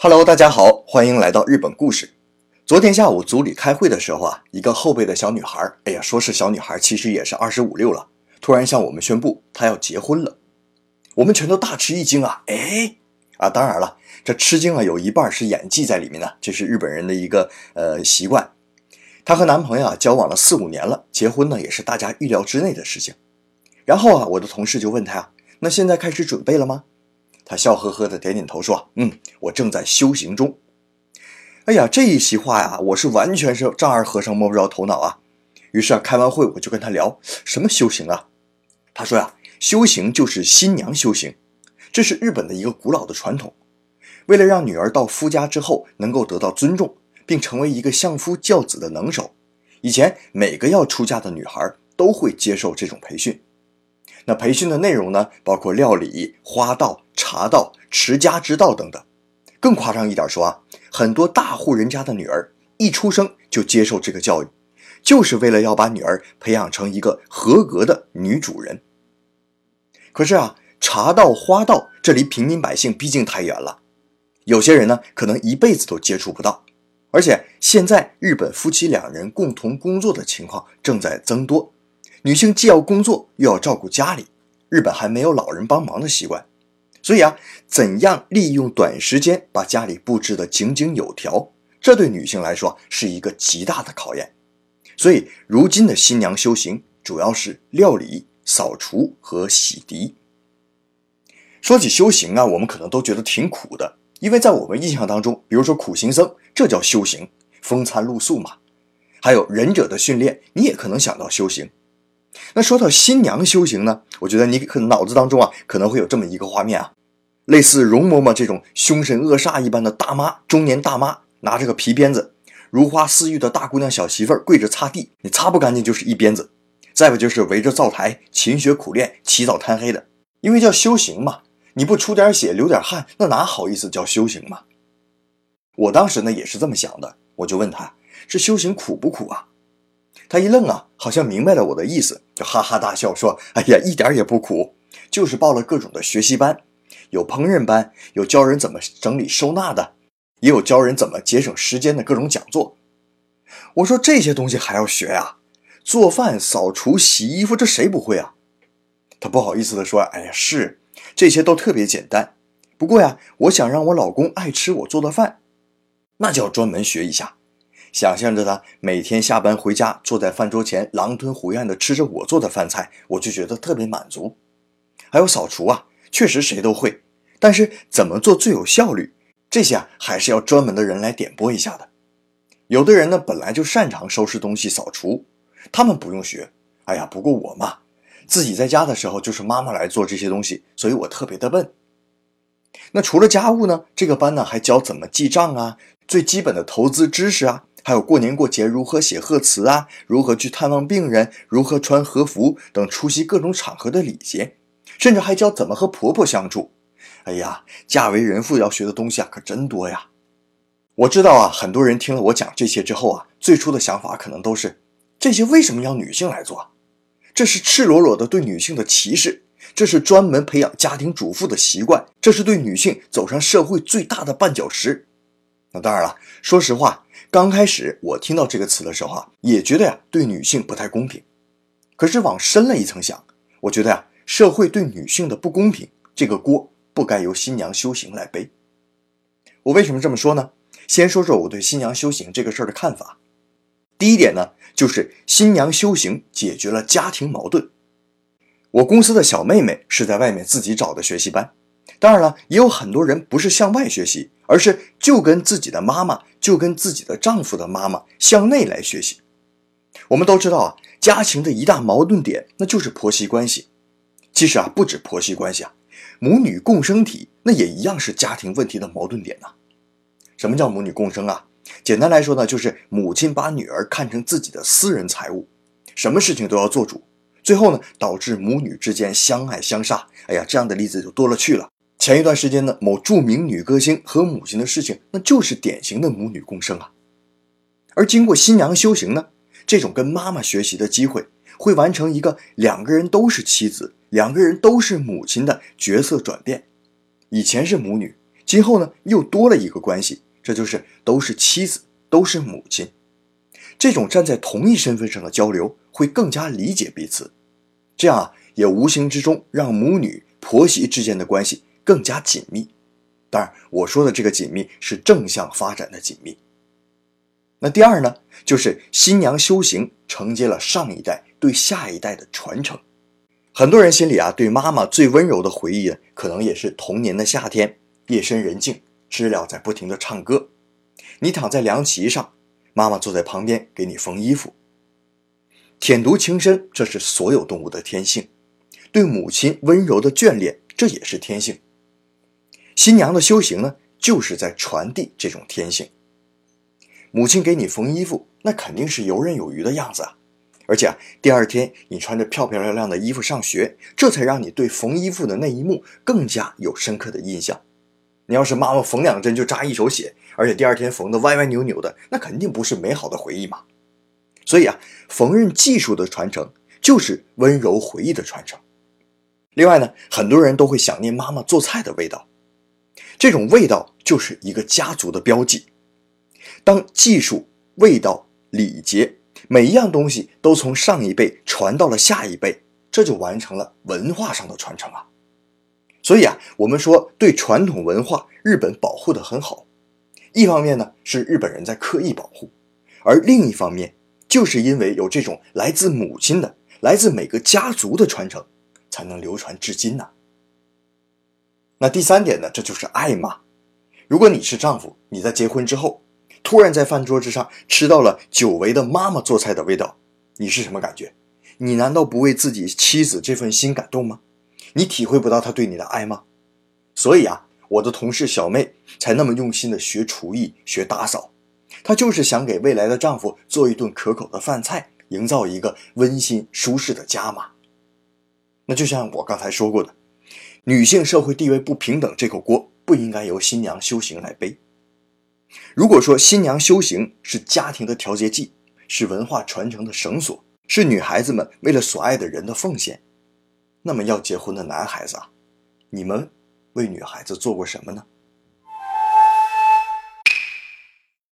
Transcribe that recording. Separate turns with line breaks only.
Hello，大家好，欢迎来到日本故事。昨天下午组里开会的时候啊，一个后辈的小女孩，哎呀，说是小女孩，其实也是二十五六了，突然向我们宣布她要结婚了。我们全都大吃一惊啊！哎，啊，当然了，这吃惊啊有一半是演技在里面的，这是日本人的一个呃习惯。她和男朋友啊交往了四五年了，结婚呢也是大家预料之内的事情。然后啊，我的同事就问她呀，那现在开始准备了吗？他笑呵呵的点点头说：“嗯，我正在修行中。”哎呀，这一席话呀，我是完全是丈二和尚摸不着头脑啊。于是啊，开完会我就跟他聊什么修行啊。他说呀，修行就是新娘修行，这是日本的一个古老的传统。为了让女儿到夫家之后能够得到尊重，并成为一个相夫教子的能手，以前每个要出嫁的女孩都会接受这种培训。那培训的内容呢，包括料理、花道、茶道、持家之道等等。更夸张一点说啊，很多大户人家的女儿一出生就接受这个教育，就是为了要把女儿培养成一个合格的女主人。可是啊，茶道、花道这离平民百姓毕竟太远了，有些人呢可能一辈子都接触不到。而且现在日本夫妻两人共同工作的情况正在增多。女性既要工作又要照顾家里，日本还没有老人帮忙的习惯，所以啊，怎样利用短时间把家里布置得井井有条，这对女性来说是一个极大的考验。所以，如今的新娘修行主要是料理、扫除和洗涤。说起修行啊，我们可能都觉得挺苦的，因为在我们印象当中，比如说苦行僧，这叫修行，风餐露宿嘛。还有忍者的训练，你也可能想到修行。那说到新娘修行呢，我觉得你可脑子当中啊可能会有这么一个画面啊，类似容嬷嬷这种凶神恶煞一般的大妈，中年大妈拿着个皮鞭子，如花似玉的大姑娘小媳妇儿跪着擦地，你擦不干净就是一鞭子；再不就是围着灶台勤学苦练，起早贪黑的，因为叫修行嘛，你不出点血流点汗，那哪好意思叫修行嘛？我当时呢也是这么想的，我就问他，这修行苦不苦啊？他一愣啊，好像明白了我的意思，就哈哈大笑说：“哎呀，一点也不苦，就是报了各种的学习班，有烹饪班，有教人怎么整理收纳的，也有教人怎么节省时间的各种讲座。”我说：“这些东西还要学呀？做饭、扫除、洗衣服，这谁不会啊？”他不好意思地说：“哎呀，是，这些都特别简单。不过呀，我想让我老公爱吃我做的饭，那就要专门学一下。”想象着他每天下班回家，坐在饭桌前狼吞虎咽地吃着我做的饭菜，我就觉得特别满足。还有扫除啊，确实谁都会，但是怎么做最有效率，这些还是要专门的人来点拨一下的。有的人呢本来就擅长收拾东西、扫除，他们不用学。哎呀，不过我嘛，自己在家的时候就是妈妈来做这些东西，所以我特别的笨。那除了家务呢，这个班呢还教怎么记账啊，最基本的投资知识啊。还有过年过节如何写贺词啊，如何去探望病人，如何穿和服等出席各种场合的礼节，甚至还教怎么和婆婆相处。哎呀，嫁为人妇要学的东西啊，可真多呀！我知道啊，很多人听了我讲这些之后啊，最初的想法可能都是：这些为什么要女性来做？这是赤裸裸的对女性的歧视，这是专门培养家庭主妇的习惯，这是对女性走上社会最大的绊脚石。那当然了，说实话。刚开始我听到这个词的时候啊，也觉得呀对女性不太公平。可是往深了一层想，我觉得呀社会对女性的不公平，这个锅不该由新娘修行来背。我为什么这么说呢？先说说我对新娘修行这个事儿的看法。第一点呢，就是新娘修行解决了家庭矛盾。我公司的小妹妹是在外面自己找的学习班。当然了，也有很多人不是向外学习，而是就跟自己的妈妈，就跟自己的丈夫的妈妈向内来学习。我们都知道啊，家庭的一大矛盾点那就是婆媳关系。其实啊，不止婆媳关系啊，母女共生体那也一样是家庭问题的矛盾点呐。什么叫母女共生啊？简单来说呢，就是母亲把女儿看成自己的私人财物，什么事情都要做主，最后呢，导致母女之间相爱相杀。哎呀，这样的例子就多了去了。前一段时间呢，某著名女歌星和母亲的事情，那就是典型的母女共生啊。而经过新娘修行呢，这种跟妈妈学习的机会，会完成一个两个人都是妻子、两个人都是母亲的角色转变。以前是母女，今后呢又多了一个关系，这就是都是妻子，都是母亲。这种站在同一身份上的交流，会更加理解彼此，这样啊，也无形之中让母女、婆媳之间的关系更加紧密。当然，我说的这个紧密是正向发展的紧密。那第二呢，就是新娘修行承接了上一代对下一代的传承。很多人心里啊，对妈妈最温柔的回忆，可能也是童年的夏天，夜深人静，知了在不停的唱歌，你躺在凉席上，妈妈坐在旁边给你缝衣服。舔犊情深，这是所有动物的天性，对母亲温柔的眷恋，这也是天性。新娘的修行呢，就是在传递这种天性。母亲给你缝衣服，那肯定是游刃有余的样子啊。而且啊，第二天你穿着漂漂亮亮的衣服上学，这才让你对缝衣服的那一幕更加有深刻的印象。你要是妈妈缝两针就扎一手血，而且第二天缝的歪歪扭扭的，那肯定不是美好的回忆嘛。所以啊，缝纫技术的传承就是温柔回忆的传承。另外呢，很多人都会想念妈妈做菜的味道，这种味道就是一个家族的标记。当技术、味道、礼节。每一样东西都从上一辈传到了下一辈，这就完成了文化上的传承啊。所以啊，我们说对传统文化，日本保护的很好。一方面呢，是日本人在刻意保护；而另一方面，就是因为有这种来自母亲的、来自每个家族的传承，才能流传至今呢。那第三点呢，这就是爱嘛。如果你是丈夫，你在结婚之后。突然在饭桌之上吃到了久违的妈妈做菜的味道，你是什么感觉？你难道不为自己妻子这份心感动吗？你体会不到她对你的爱吗？所以啊，我的同事小妹才那么用心的学厨艺、学打扫，她就是想给未来的丈夫做一顿可口的饭菜，营造一个温馨舒适的家嘛。那就像我刚才说过的，女性社会地位不平等这口锅不应该由新娘修行来背。如果说新娘修行是家庭的调节剂，是文化传承的绳索，是女孩子们为了所爱的人的奉献，那么要结婚的男孩子啊，你们为女孩子做过什么呢？